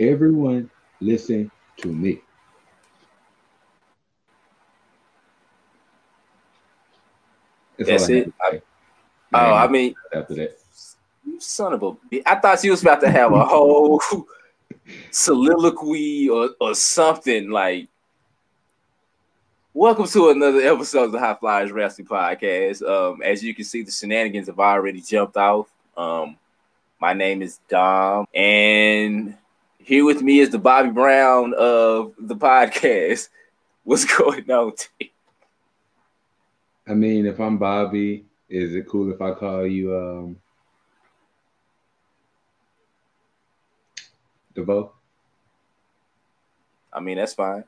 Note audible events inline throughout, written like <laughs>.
Everyone listen to me. That's, That's it. I, oh, I mean, after that, you son of a bitch. I thought she was about to have a <laughs> whole soliloquy or, or something like. Welcome to another episode of the High Flyers Wrestling Podcast. Um, as you can see, the shenanigans have already jumped off. Um, my name is Dom, and here with me is the Bobby Brown of the podcast. <laughs> What's going on? T? I mean, if I'm Bobby, is it cool if I call you um DeVoe? I mean, that's fine.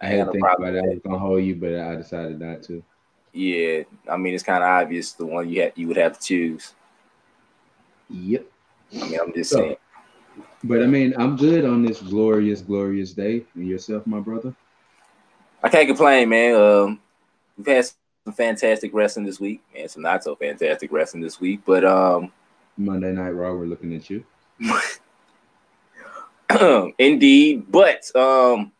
I had to think about it. I was gonna hold you, but I decided not to. Yeah, I mean, it's kind of obvious the one you had you would have to choose. Yep. I mean, I'm just so, saying. But I mean, I'm good on this glorious, glorious day. And yourself, my brother? I can't complain, man. Um, we've had some fantastic wrestling this week and some not so fantastic wrestling this week. But um, Monday Night Raw, we're looking at you. <clears throat> Indeed, but um,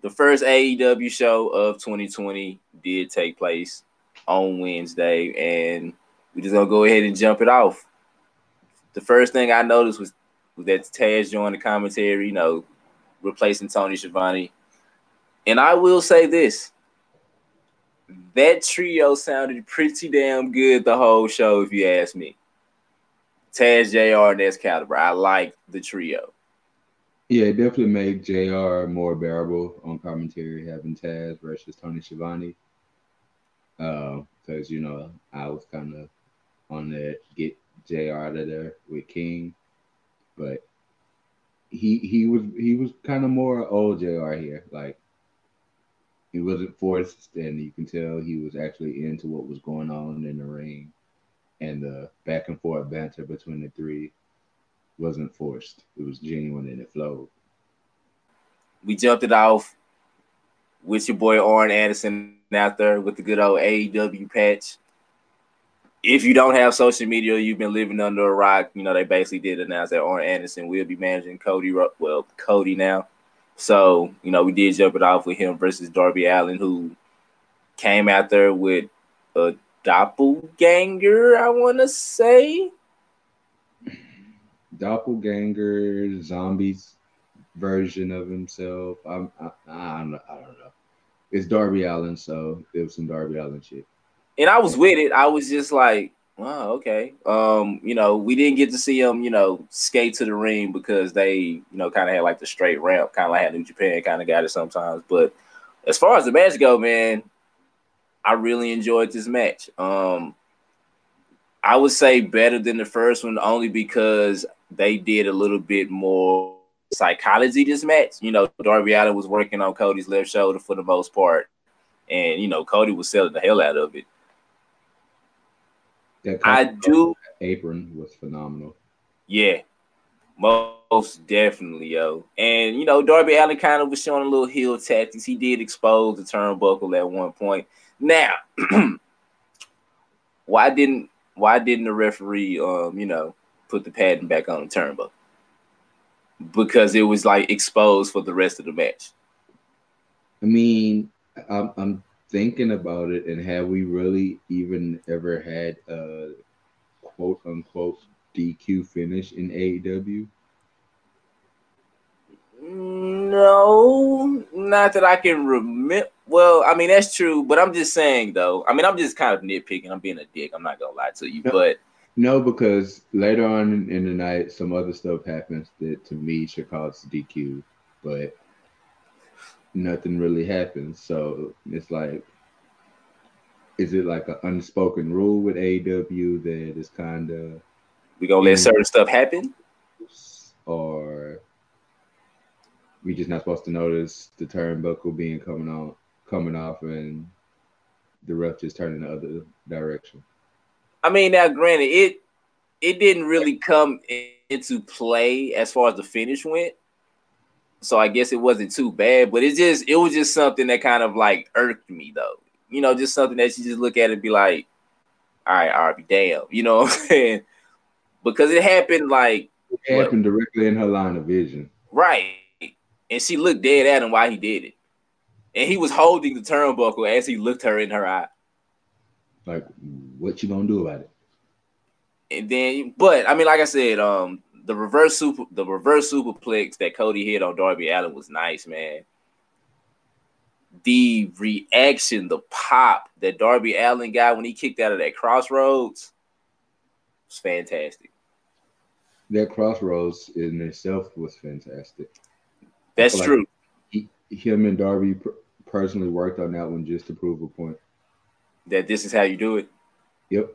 the first AEW show of 2020 did take place on Wednesday, and we're just gonna go ahead and jump it off. The first thing I noticed was that Taz joined the commentary, you know, replacing Tony Schiavone. And I will say this: that trio sounded pretty damn good the whole show, if you ask me. Taz, JR, and Excalibur. I like the trio. Yeah, it definitely made JR more bearable on commentary, having Taz versus Tony Schiavone. Because, uh, you know, I was kind of on that get JR out of there with King. But he he was he was kind of more old JR here. Like he wasn't forced, and you can tell he was actually into what was going on in the ring, and the back and forth banter between the three wasn't forced. It was genuine and it flowed. We jumped it off with your boy Arn Anderson there with the good old AEW patch. If you don't have social media, you've been living under a rock. You know they basically did announce that Arn Anderson will be managing Cody. Well, Cody now so, you know, we did jump it off with him versus Darby Allin, who came out there with a doppelganger, I want to say. Doppelganger, zombies version of himself. I'm, I, I, don't know. I don't know. It's Darby Allin, so it was some Darby Allin shit. And I was with it. I was just like, Oh, okay. Um, you know, we didn't get to see them, you know, skate to the ring because they, you know, kind of had like the straight ramp, kind of like how New Japan kind of got it sometimes. But as far as the match go, man, I really enjoyed this match. Um, I would say better than the first one only because they did a little bit more psychology this match. You know, Darby Allin was working on Cody's left shoulder for the most part, and you know, Cody was selling the hell out of it. I do. Apron was phenomenal. Yeah, most definitely, yo. And you know, Darby Allin kind of was showing a little heel tactics. He did expose the turnbuckle at one point. Now, <clears throat> why didn't why didn't the referee, um, you know, put the padding back on the turnbuckle? Because it was like exposed for the rest of the match. I mean, I'm, I'm thinking about it, and have we really even ever had a quote unquote DQ finish in AEW? No, not that I can remember. Well, I mean that's true, but I'm just saying though. I mean, I'm just kind of nitpicking. I'm being a dick. I'm not gonna lie to you, no, but no, because later on in the night, some other stuff happens that to me should cause DQ, but nothing really happens. So it's like, is it like an unspoken rule with AEW that is kind of we gonna let certain stuff happen, or we just not supposed to notice the turnbuckle being coming on, coming off, and the ref just turning the other direction. I mean, now granted, it it didn't really come into play as far as the finish went so I guess it wasn't too bad, but it just it was just something that kind of like irked me though. You know, just something that you just look at and be like, all right, I'll be damn. You know what I'm saying? Because it happened like It happened directly in her line of vision. Right. And she looked dead at him while he did it. And he was holding the turnbuckle as he looked her in her eye. Like, what you gonna do about it? And then, but I mean, like I said, um, the reverse super, the reverse superplex that Cody hit on Darby Allin was nice, man. The reaction, the pop that Darby Allin got when he kicked out of that crossroads was fantastic. That crossroads in itself was fantastic. That's true. He, him and Darby personally worked on that one just to prove a point. That this is how you do it. Yep.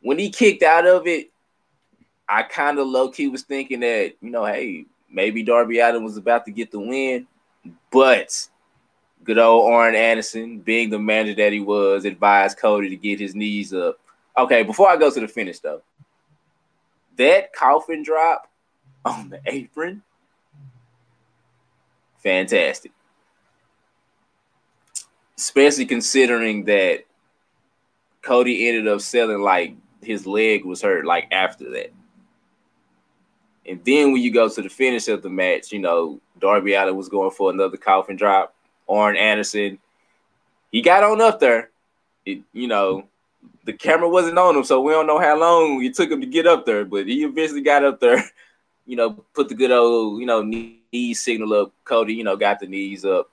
When he kicked out of it, I kind of low key was thinking that you know, hey, maybe Darby Allin was about to get the win, but good old Arn Anderson, being the manager that he was, advised Cody to get his knees up. Okay, before I go to the finish though, that coffin drop on the apron, fantastic. Especially considering that Cody ended up selling like his leg was hurt like after that. And then when you go to the finish of the match, you know, Darby Allin was going for another coffin drop. Arn Anderson, he got on up there. It, you know, the camera wasn't on him, so we don't know how long it took him to get up there, but he eventually got up there, <laughs> you know, put the good old, you know, knee signal up. Cody, you know, got the knees up,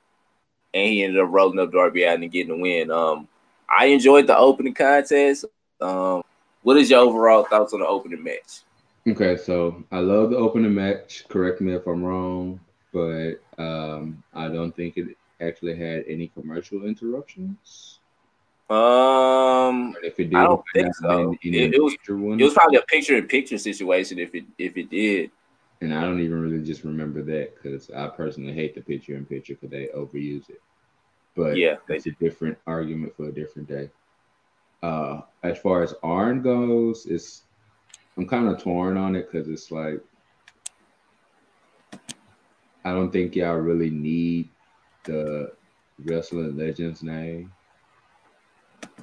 and he ended up rolling up Darby Allin and getting the win. Um, I enjoyed the opening contest. Um, what is your overall thoughts on the opening match? Okay, so I love the opening match. Correct me if I'm wrong, but um, I don't think it actually had any commercial interruptions. Um, if it did, I don't think so. It, it, was it was probably a picture-in-picture situation if it if it did. And I don't even really just remember that because I personally hate the picture-in-picture because they overuse it. But yeah, that's a different argument for a different day. Uh, as far as Arn goes, it's I'm kind of torn on it because it's like I don't think y'all really need the wrestling legends name.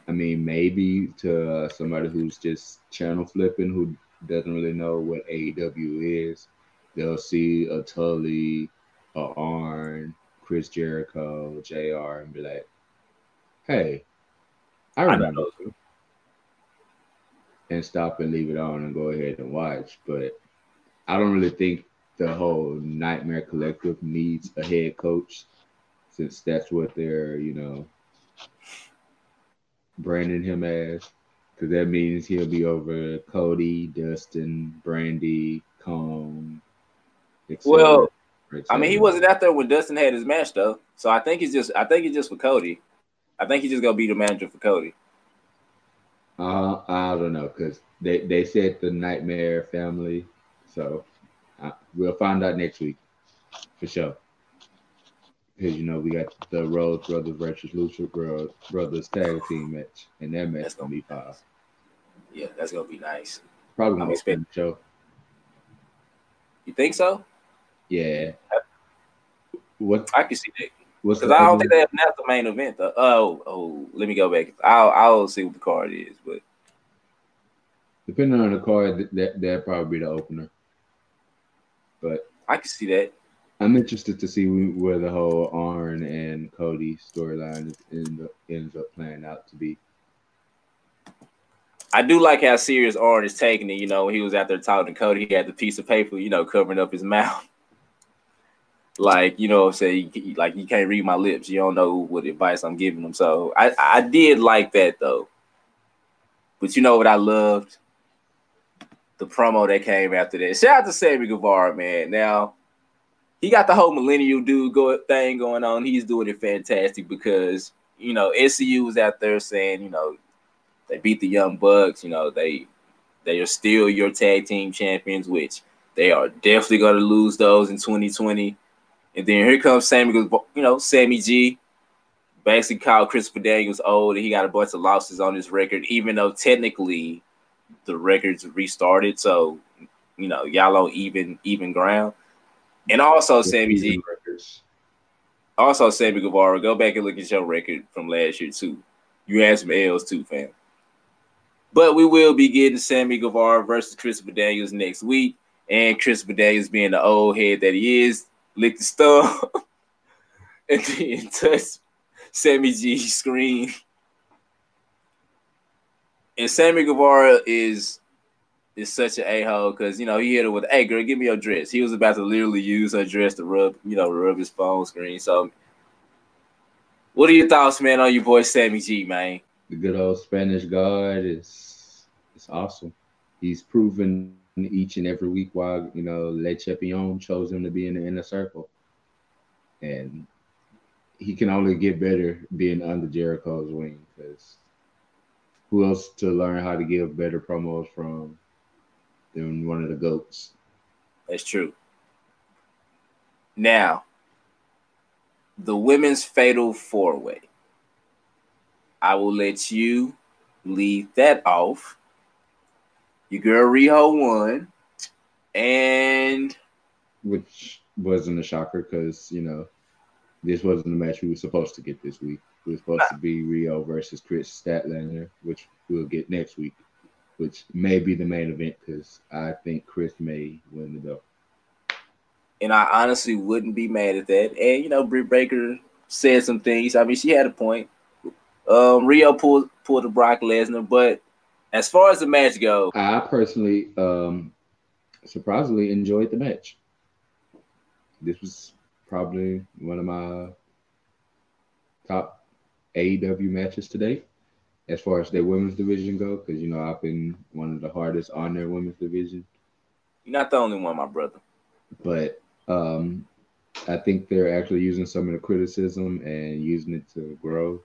I mean, maybe to uh, somebody who's just channel flipping who doesn't really know what AEW is, they'll see a Tully, a Arn, Chris Jericho, JR, and be like, hey, I remember. I and stop and leave it on and go ahead and watch. But I don't really think the whole Nightmare Collective needs a head coach since that's what they're, you know, branding him as. Because that means he'll be over Cody, Dustin, Brandi, Kong. Well, I mean, he wasn't out there when Dustin had his match though, so I think he's just. I think he's just for Cody. I think he's just gonna be the manager for Cody. Uh, I don't know because they, they said the Nightmare family, so uh, we'll find out next week for sure. Because you know we got the Rhodes Brothers versus Lucha Brothers tag team match, and that match that's gonna be fire. Yeah, that's gonna be nice. Probably gonna be the show. You think so? Yeah. What I can see that. Because I don't think they have announced the main event. Though. Oh, oh, let me go back. I'll I'll see what the card is, but depending on the card, that that probably be the opener. But I can see that. I'm interested to see where the whole Arn and Cody storyline end ends up playing out to be. I do like how serious Arn is taking it. You know, when he was out there talking to Cody, he had the piece of paper, you know, covering up his <laughs> mouth like you know say like you can't read my lips. You don't know what advice i'm giving them so i i did like that though. But you know what i loved? The promo that came after that. Shout out to sammy guevara man. Now he got the whole millennial dude go thing going on. He's doing it fantastic because you know scu was out there saying you know they beat the young bucks. You know they they are still your tag team champions which they are definitely going to lose those in 2020 and then here comes Sammy, you know, Sammy G. Basically called Christopher Daniels old, and he got a bunch of losses on his record, even though technically the records restarted. So, you know, y'all on even even ground. And also Sammy G. Also Sammy Guevara, go back and look at your record from last year too. You had some L's too, fam. But we will be getting Sammy Guevara versus Christopher Daniels next week. And Christopher Daniels being the old head that he is, lick the stump <laughs> and then touch Sammy G's screen. And Sammy Guevara is is such an a-hole because you know he hit her with, hey girl, give me your dress. He was about to literally use her dress to rub, you know, rub his phone screen. So what are your thoughts, man, on your boy Sammy G, man? The good old Spanish God is it's awesome. He's proven each and every week while you know Le Champion chose him to be in the inner circle. And he can only get better being under Jericho's wing because who else to learn how to give better promos from than one of the goats? That's true. Now, the women's fatal four way. I will let you leave that off. Your girl Riho won, and which wasn't a shocker because you know this wasn't the match we were supposed to get this week. It was supposed to be Riho versus Kris Statlander, which we'll get next week, which may be the main event because I think Chris may win the belt. And I honestly wouldn't be mad at that. And you know, Britt Baker said some things. I mean, she had a point. Um, Riho pulled pulled the Brock Lesnar, but as far as the match goes, I personally um surprisingly enjoyed the match. This was probably one of my top AEW matches today, as far as their women's division go, because you know I've been one of the hardest on their women's division. You're not the only one, my brother. But um, I think they're actually using some of the criticism and using it to grow.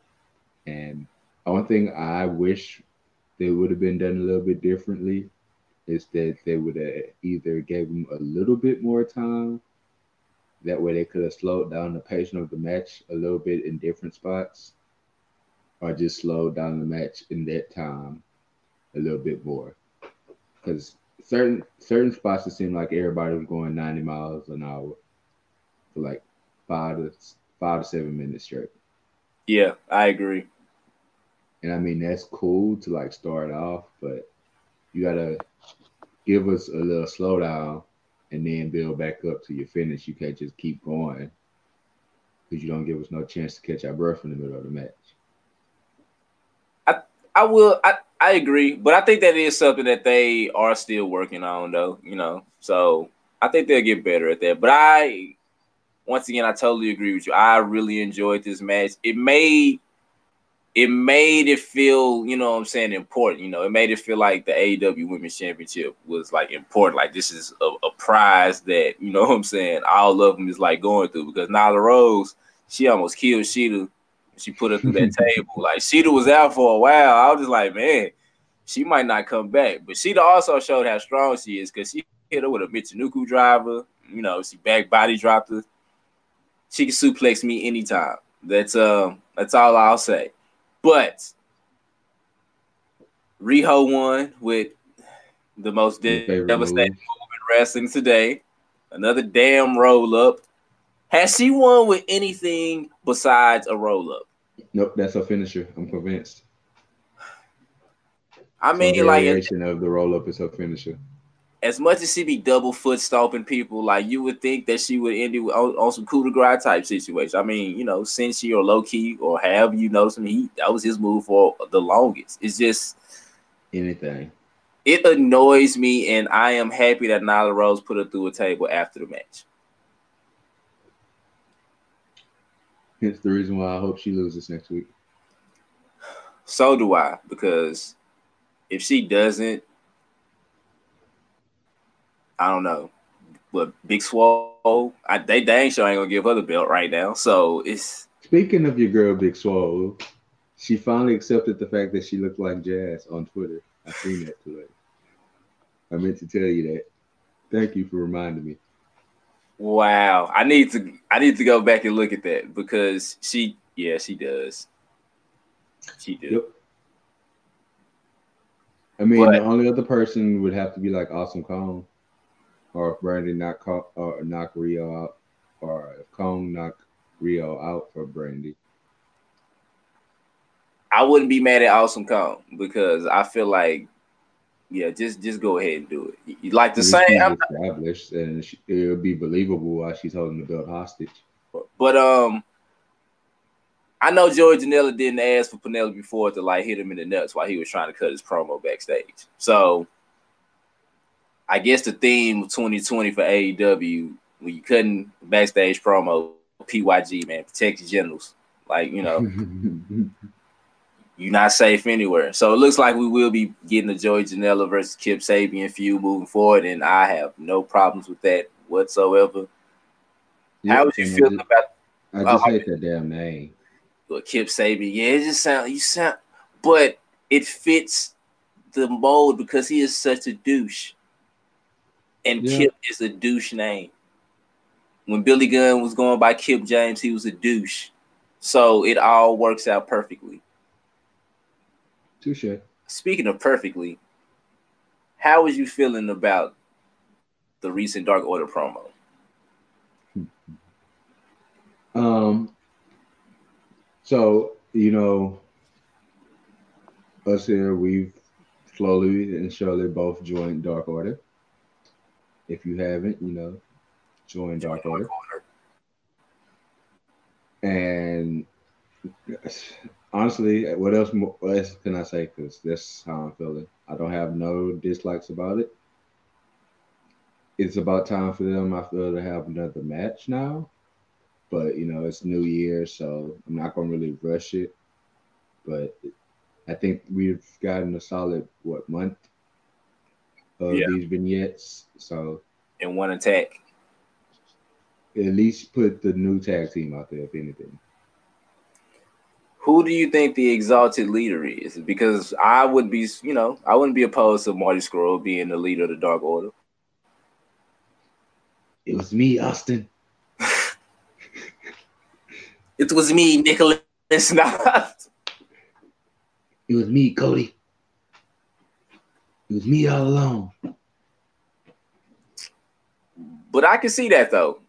And one thing I wish they would have been done a little bit differently is that they would have either gave them a little bit more time that way they could have slowed down the pace of the match a little bit in different spots, or just slowed down the match in that time a little bit more. Because certain certain spots it seemed like everybody was going 90 miles an hour for like five to five to seven minutes straight. Yeah, I agree. And I mean that's cool to like start off, but you gotta give us a little slowdown and then build back up to your finish. You can't just keep going because you don't give us no chance to catch our breath in the middle of the match. I I will I, I agree, but I think that is something that they are still working on though, you know. So I think they'll get better at that. But I once again I totally agree with you. I really enjoyed this match. It made it made it feel, you know what I'm saying, important. You know, it made it feel like the AEW Women's Championship was like important. Like this is a, a prize that, you know what I'm saying, all of them is like going through because Nyla Rose, she almost killed Shida. She put her through that <laughs> table. Like Shida was out for a while. I was just like, man, she might not come back. But Shida also showed how strong she is because she hit her with a Michinoku driver. You know, she back body dropped her. She can suplex me anytime. That's um, that's all I'll say. But Riho won with the most devastating move in wrestling today. Another damn roll up. Has she won with anything besides a roll up? Nope, that's a finisher. I'm convinced. I mean, Some like of the roll up is her finisher as much as she be double foot stomping people, like you would think that she would end it on, on some coup de grace type situation. I mean, you know, Senshi or Low Ki or have you noticed him, he that was his move for the longest. It's just anything. It annoys me, and I am happy that Nyla Rose put her through a table after the match. Hence the reason why I hope she loses next week. So do I, because if she doesn't, I don't know. But Big Swole, I, they dang sure ain't gonna give her the belt right now. So it's speaking of your girl Big Swole, she finally accepted the fact that she looked like Jazz on Twitter. I seen that today. I meant to tell you that. Thank you for reminding me. Wow, I need to I need to go back and look at that because she yeah she does. She does. Yep. I mean, but, the only other person would have to be like Awesome Kong or if Brandi knock or knock Riho out, or if Kong knock Riho out for Brandi. I wouldn't be mad at Awesome Kong because I feel like, yeah, just just go ahead and do it. You like the same established, and it'll be believable while she's holding the belt hostage. But um, I know Joey Janela didn't ask for Penelope Ford to like hit him in the nuts while he was trying to cut his promo backstage. So I guess the theme of 2020 for AEW when you cutting backstage promo, PYG man, protect your genitals. Like you know, <laughs> you're not safe anywhere. So it looks like we will be getting the Joey Janela versus Kip Sabian feud moving forward, and I have no problems with that whatsoever. Yeah, How would you feel about? I just uh, hate that damn name. But Kip Sabian, yeah, it just sound you sound, but it fits the mold because he is such a douche, and yeah. Kip is a douche name. When Billy Gunn was going by Kip James, he was a douche. So it all works out perfectly. Touche. Speaking of perfectly, how was you feeling about the recent Dark Order promo? Um. So you know, us here, we've slowly and surely both joined Dark Order. If you haven't, you know, join Dark Order. And honestly, what else, what else can I say? Because that's how I'm feeling. I don't have no dislikes about it. It's about time for them, I feel, to have another match now. But, you know, it's New Year, so I'm not going to really rush it. But I think we've gotten a solid, what, month of yeah. these vignettes. So, in one attack at least put the new tag team out there, if anything. Who do you think the exalted leader is? Because I would be, you know, I wouldn't be opposed to Marty Scurll being the leader of the Dark Order. It was me, Austin. <laughs> it was me, Nicholas. Not. It was me, Cody. It was me all along. But I can see that though.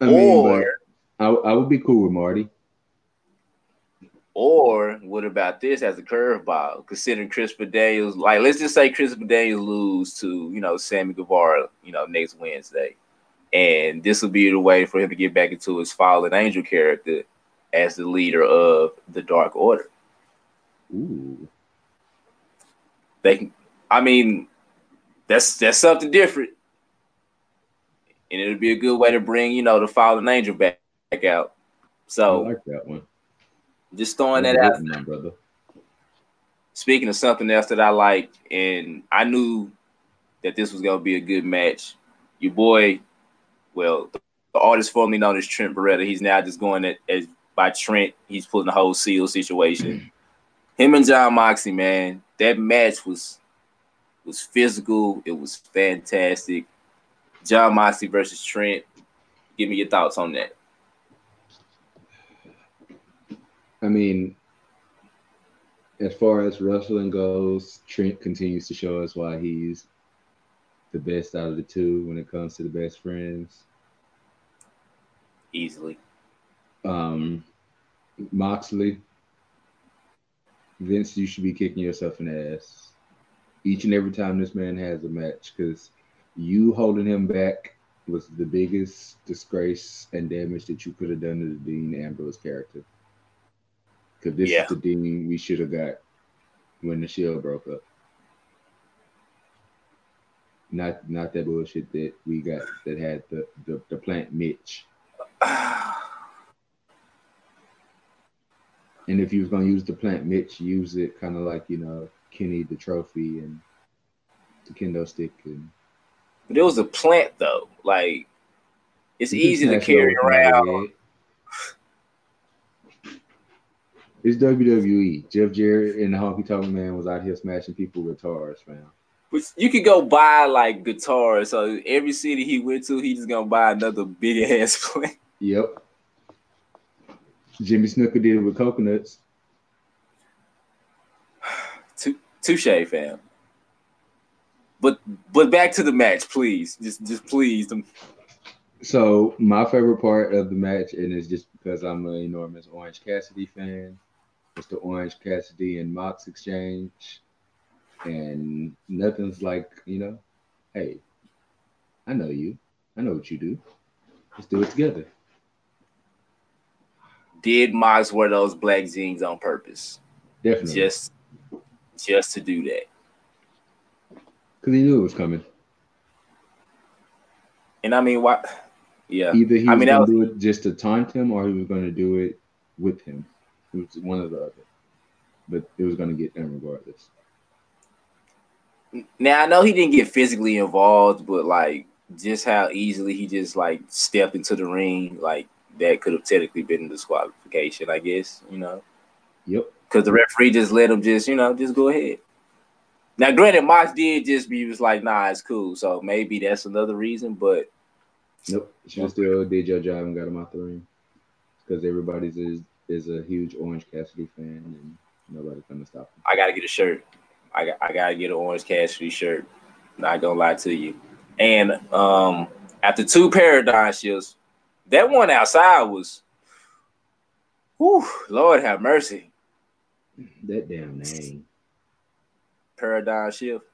I mean, or I, I would be cool with Marty. Or what about this as a curveball? Considering Chris Daniels, like let's just say Chris Daniels lose to you know Sammy Guevara, you know next Wednesday, and this will be the way for him to get back into his fallen angel character as the leader of the Dark Order. Ooh, they can. I mean, that's that's something different and it'll be a good way to bring you know the fallen angel back, back out. So I like that one. Just throwing that out, there. brother. Speaking of something else that I like, and I knew that this was gonna be a good match. Your boy, well, the, the artist formerly known as Trent Baretta, he's now just going at, as by Trent. He's pulling the whole seal situation. Him and John Moxley, man, that match was was physical. It was fantastic. John Moxley versus Trent. Give me your thoughts on that. I mean, as far as wrestling goes, Trent continues to show us why he's the best out of the two when it comes to the best friends. Easily. Um, Moxley, Vince, you should be kicking yourself in the ass each and every time this man has a match because you holding him back was the biggest disgrace and damage that you could have done to the Dean Ambrose character. Because this yeah. is the Dean we should have got when the Shield broke up. Not not that bullshit that we got that had the the, the plant Mitch. <sighs> <sighs> and if you was gonna use the plant Mitch, use it kind of like you know Kenny the trophy and the kendo stick and but it was a plant though. Like it's easy to carry around. It's WWE. Jeff Jarrett and the Honky Tonk Man was out here smashing people with guitars, man. Which you could go buy like guitars. So every city he went to, he just gonna buy another big ass <laughs> plant. Yep. Jimmy Snuka did it with coconuts. <sighs> Touche, fam. But but back to the match, please. Just just please. So my favorite part of the match, and it's just because I'm an enormous Orange Cassidy fan, It's the Orange Cassidy and Mox exchange, and nothing's like you know, hey, I know you, I know what you do. Let's do it together. Did Mox wear those black jeans on purpose? Definitely, Just, just to do that. because he knew it was coming. And I mean, what? Yeah, Either he I was mean, that going was- to do it just to taunt him, or he was going to do it with him. It was one or the other. But it was going to get done regardless. Now I know he didn't get physically involved, but like just how easily he just like stepped into the ring, like that could have technically been disqualification, I guess, you know. Yep. Because the referee just let him just, you know, just go ahead. Now, granted, Mox did just be was like, nah, it's cool. So maybe that's another reason, but Nope. You should still did your job and got him out the ring. Because everybody's is, is a huge Orange Cassidy fan and nobody's to stop him. I gotta get a shirt. I got I gotta get an Orange Cassidy shirt. Not gonna lie to you. And um after two paradigm shifts, that one outside was whew, Lord have mercy. That damn name. Paradigm shift.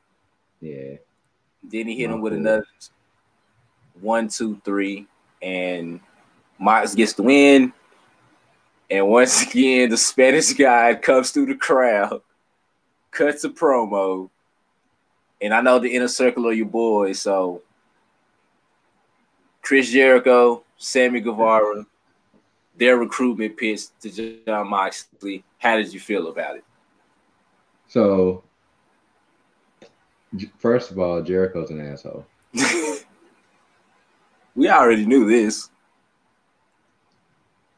Yeah. Then he hit him with cool. another one, two, three, and Mox gets the win. And once <laughs> again, the Spanish God comes through the crowd, cuts a promo. And I know the inner circle of your boys, so Chris Jericho, Sammy Guevara, their recruitment pitch to John Moxley. How did you feel about it? So, first of all, Jericho's an asshole. <laughs> we already knew this.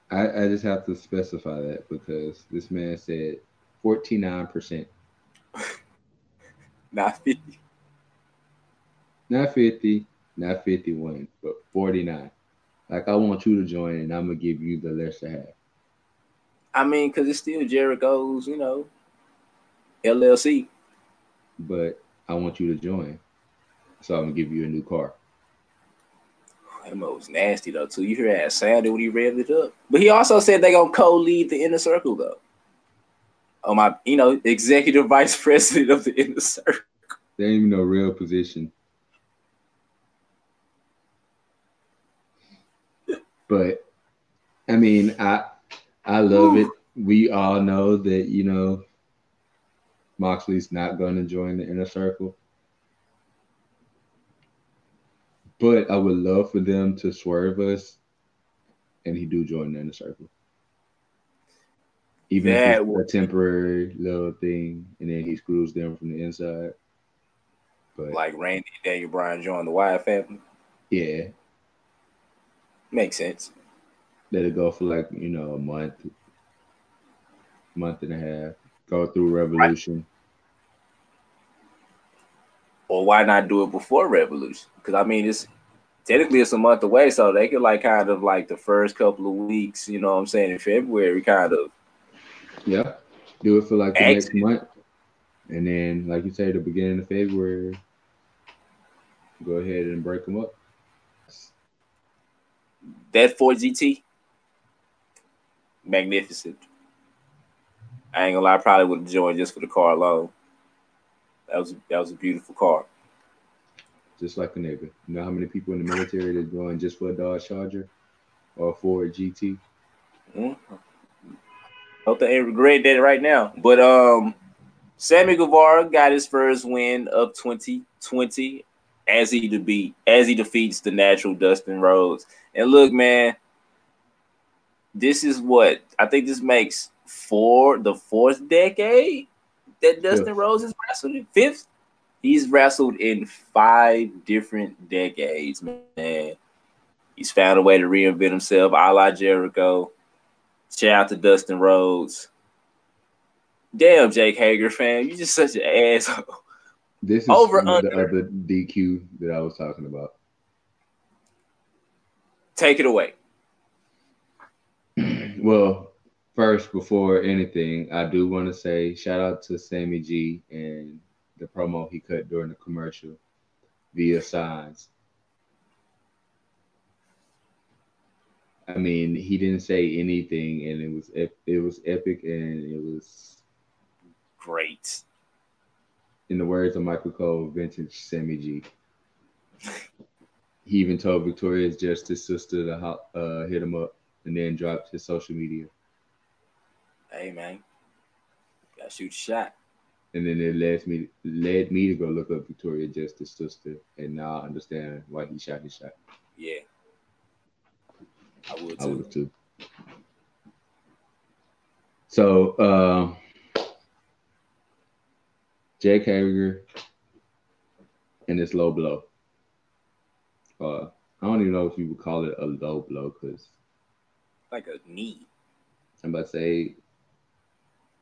I, I just have to specify that because this man said 49%, <laughs> Not 50. not 50, not 51, but 49. Like, I want you to join and I'm going to give you the lesser half. I mean, because it's still Jericho's, you know, LLC. But I want you to join. So I'm going to give you a new car. That was nasty though too. You hear how it sounded when he revved it up. But he also said they gonna co-lead the inner circle though. Oh my, you know, executive vice president of the inner circle. They ain't even no real position. But I mean, I I love it. We all know that you know Moxley's not going to join the inner circle. But I would love for them to swerve us, and he do join the inner circle. Even That if it's a temporary little thing, and then he screws them from the inside. But Like Randy Daniel Bryan joined the Wyatt family. yeah, Makes sense. let it go for like you know a month, month and a half. Go through Revolution. Or why not do it before Revolution? Because I mean, it's technically it's a month away, so they could like kind of like the first couple of weeks, you know what I'm saying, in February, kind of Yeah, do it for like the next month, and then like you say, the beginning of February, go ahead and break them up. That Ford GT, magnificent. I ain't gonna lie, I probably would have joined just for the car alone. That was that was a beautiful car. Just like a nigga. You know how many people in the military that join just for a Dodge Charger or a Ford GT? Mm. Hope they ain't regret that right now. But um, Sammy Guevara got his first win of 2020 as he defeat as he defeats the natural Dustin Rhodes. And look, man, this is what I think this makes for the fourth decade that Dustin Fifth. Rhodes has wrestled in. Fifth, he's wrestled in five different decades, man. He's found a way to reinvent himself, a la Jericho. Shout out to Dustin Rhodes. Damn, Jake Hager fan, you're just such an asshole. This is Over, of the other DQ that I was talking about. Take it away. <clears throat> Well, first, before anything, I do want to say shout out to Sammy G and the promo he cut during the commercial via signs. I mean, he didn't say anything, and it was it was epic, and it was great. In the words of Michael Cole, vintage Sammy G. he even told Victoria's Justice sister to uh, hit him up, and then dropped his social media. Hey man, gotta shoot shot. And then it led me led me to go look up Victoria Justice sister, and now I understand why he shot his shot. Yeah, I would too. I would too. So, uh, Jake Hager and this low blow. Uh, I don't even know if you would call it a low blow because, like a knee. I'm about to say,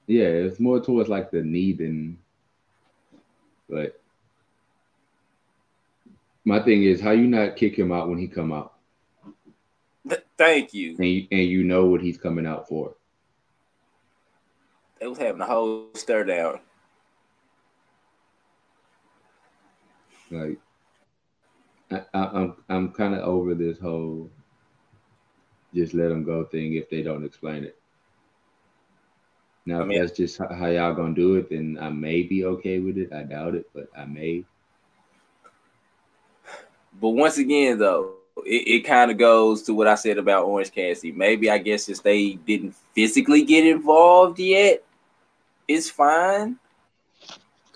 yeah, it's more towards like the knee than, but my thing is how you not kick him out when he come out. Thank you. And you, and you know what he's coming out for. They was having a whole stare down. Like, I, I'm I'm kind of over this whole just let them go thing if they don't explain it. Now, I mean, if that's just how y'all gonna do it, then I may be okay with it. I doubt it, but I may. But once again, though, it, it kind of goes to what I said about Orange Cassidy. Maybe I guess since they didn't physically get involved yet, it's fine.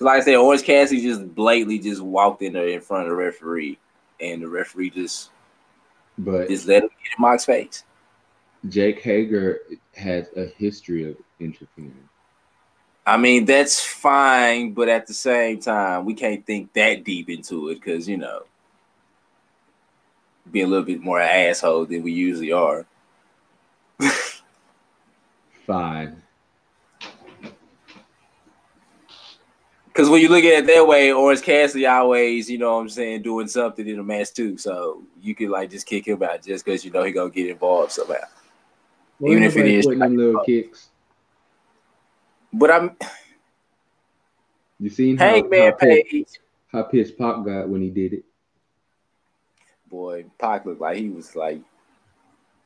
Like I said, Orange Cassidy just blatantly just walked in there in front of the referee, and the referee just but just let him get in Mox's face. Jake Hager has a history of interfering. I mean, that's fine, but at the same time, we can't think that deep into it because you know be a little bit more asshole than we usually are. <laughs> Fine. Because when you look at it that way, Orange Cassidy always, you know what I'm saying, doing something in a match too. So you could like just kick him out just because you know he gonna get involved somehow. Well, Even if it is like, them little kicks. But I'm you seen how, Hangman how, pissed, how pissed Pop got when he did it boy, Pac looked like he was like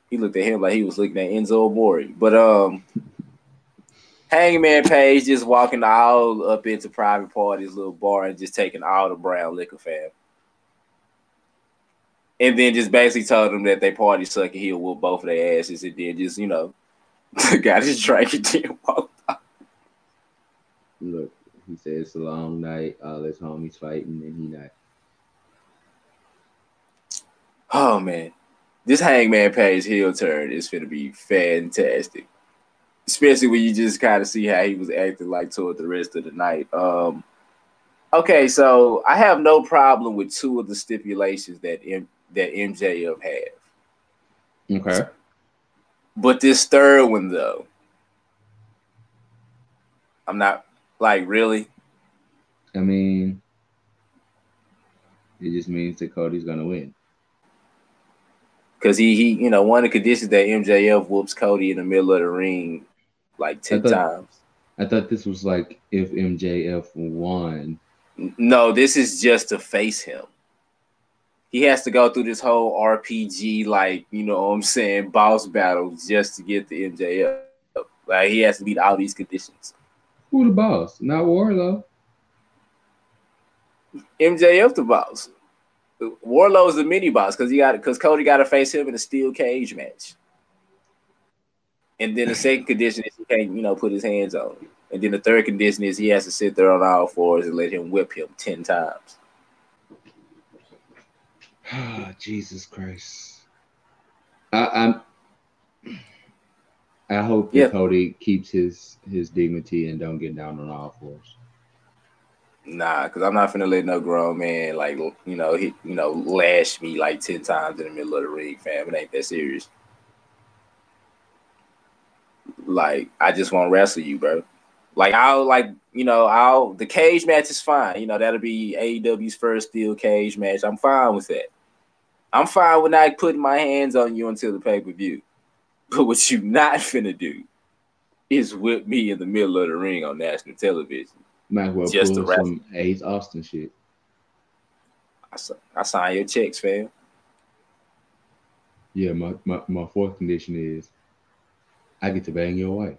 he looked at him like he was looking at Enzo Amore. But um Hangman Page just walking all up into Private Party's, little bar, and just taking all the brown liquor fam. And then just basically told them that they party suck and he'll whoop both of their asses, and then just, you know, <laughs> got his drink and then walked off. Look, he said it's a long night, all his homies fighting, and he not Oh man, this Hangman Page heel turn is gonna be fantastic, especially when you just kind of see how he was acting like toward the rest of the night. Um, okay, so I have no problem with two of the stipulations that M- that MJF have. Okay, but this third one though, I'm not like really. I mean, it just means that Cody's gonna win because he he you know one of the conditions that MJF whoops Cody in the middle of the ring like ten I thought, times. I thought this was like if MJF won. No, this is just to face him. He has to go through this whole RPG, like you know what I'm saying, boss battle just to get the MJF. Like he has to meet all these conditions. Who the boss? Not Wardlow. MJF the boss. Wardlow's the mini boss because he got because Cody got to face him in a steel cage match. And then the second condition is can't, you know, put his hands on him. And then the third condition is he has to sit there on all fours and let him whip him ten times. Oh, Jesus Christ. I, I'm I hope that. Cody keeps his his dignity and don't get down on all fours. Nah, because I'm not gonna let no grown man like you know he you know lash me like ten times in the middle of the ring, fam. It ain't that serious. Like I just want to wrestle you, bro. Like I'll like you know I'll the cage match is fine. You know that'll be AEW's first steel cage match. I'm fine with that. I'm fine with not putting my hands on you until the pay per view. But what you not finna do is whip me in the middle of the ring on national television. Might well just pull some Ace Austin shit. I, I sign your checks, fam. Yeah, my, my, my fourth condition is I get to bang your wife.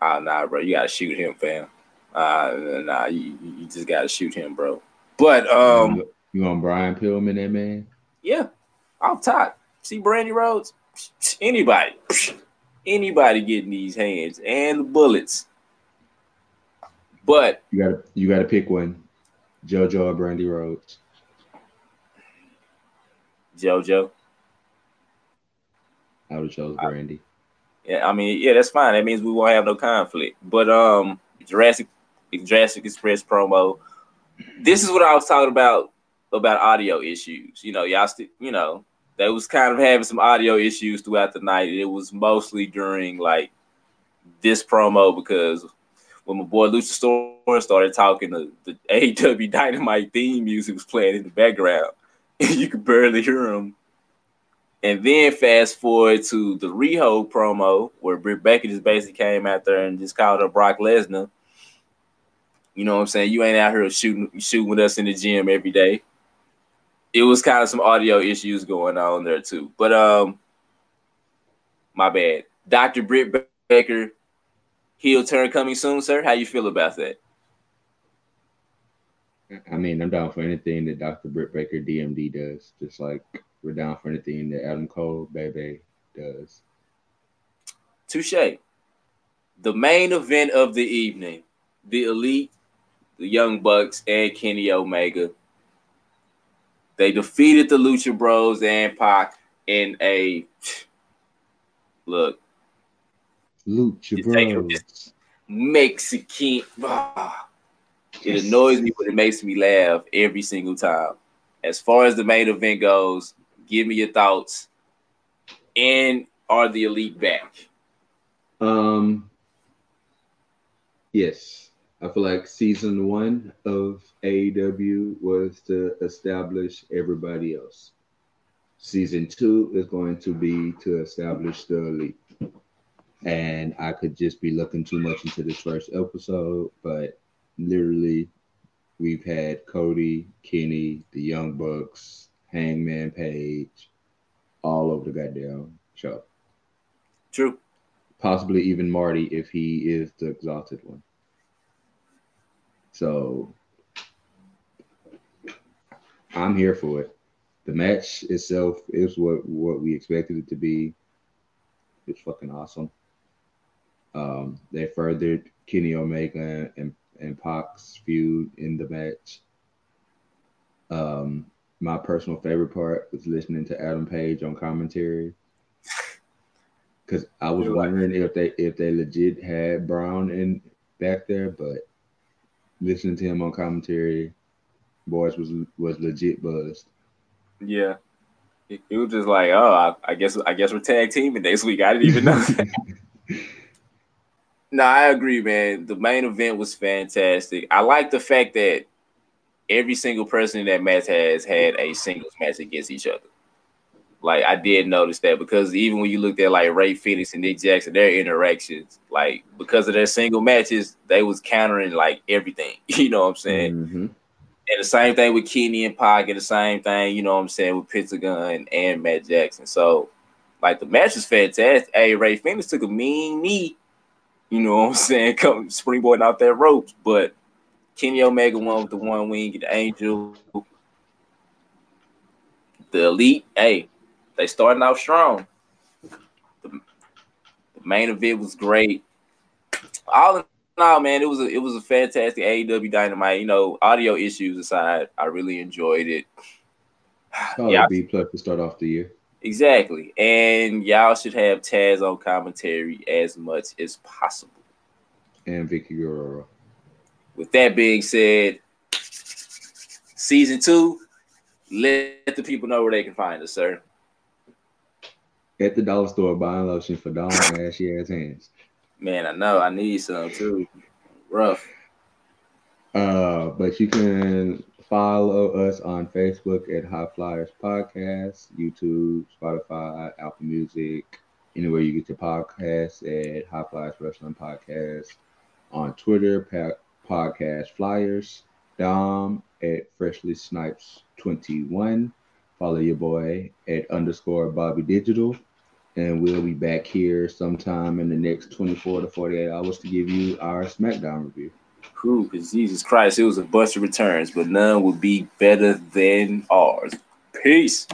Ah, nah, bro, you gotta shoot him, fam. Uh, nah, you, you just gotta shoot him, bro. But um, you, on Brian Pillman, that man? Yeah, off top. See Brandi Rhodes. Anybody, anybody getting these hands and the bullets. But you got to you got to pick one, JoJo or Brandi Rhodes. JoJo. I would have chose Brandi. Yeah, I mean, yeah, that's fine. That means we won't have no conflict. But um, Jurassic Jurassic Express promo. This is what I was talking about about audio issues. You know, y'all still, you know, they was kind of having some audio issues throughout the night. It was mostly during like this promo because when my boy Luchasaurus started talking, the, the AEW Dynamite theme music was playing in the background. And <laughs> you could barely hear him and then fast forward to the Riho promo where Britt Baker just basically came out there and just called her Brock Lesnar. You know what I'm saying? You ain't out here shooting shooting with us in the gym every day. It was kind of some audio issues going on there too. But um my bad. Dr. Britt Baker, heel turn coming soon, sir. How you feel about that? I mean, I'm down for anything that Dr. Britt Baker DMD does. Just like we're down for anything that Adam Cole Bebe does. Touche. The main event of the evening, the Elite, the Young Bucks, and Kenny Omega. They defeated the Lucha Bros and Pac in a look. Lucha Bros. Mexican. Ah, it annoys me, but it makes me laugh every single time. As far as the main event goes, Give me your thoughts. And are the elite back? Um. Yes, I feel like season one of AEW was to establish everybody else. Season two is going to be to establish the elite. And I could just be looking too much into this first episode, but literally, we've had Cody, Kenny, the Young Bucks, Hangman Page, all over the goddamn show. True. Possibly even Marty if he is the exalted one. So I'm here for it. The match itself is what what we expected it to be. It's fucking awesome. Um, they furthered Kenny Omega and and Pac's feud in the match. Um, my personal favorite part was listening to Adam Page on commentary. Cause I was wondering if they if they legit had Brown in back there, but listening to him on commentary, boys was was legit buzzed. Yeah. It was just like, oh, I, I guess I guess we're tag teaming next week. I didn't even know. <laughs> no, I agree, man. The main event was fantastic. I like the fact that every single person in that match has had a singles match against each other. Like I did notice that because even when you looked at like Rey Fenix and Nick Jackson, their interactions, like because of their single matches, they was countering like everything. <laughs> You know what I'm saying? Mm-hmm. And the same thing with Kenny and Pac, and the same thing, you know what I'm saying, with Pentagon and Matt Jackson. So, like the match was fantastic. Hey, Rey Fenix took a mean knee, you know what I'm saying, <laughs> coming springboarding out that ropes, but Kenny Omega won with the one wing, the Angel. The Elite, hey, they starting out strong. The, the main event was great. All in all, man, it was a it was a fantastic AEW Dynamite. You know, audio issues aside, I really enjoyed it. Yeah, B plus to start off the year. Exactly, and y'all should have Taz on commentary as much as possible. And Vickie Guerrero with that being said, season two, let the people know where they can find us, sir. At the dollar store buying lotion for Dawn ashy ass hands. Man, I know I need some too. Rough. Uh, but you can follow us on Facebook at High Flyers Podcast, YouTube, Spotify, Apple Music, anywhere you get your podcasts at High Flyers Wrestling Podcast. On Twitter, podcast flyers. Dom at Freshly Snipes 21. Follow your boy at underscore Bobby Digital. And we'll be back here sometime in the next 24 to 48 hours to give you our SmackDown review. Who? Because Jesus Christ, it was a bunch of returns, but none would be better than ours. Peace.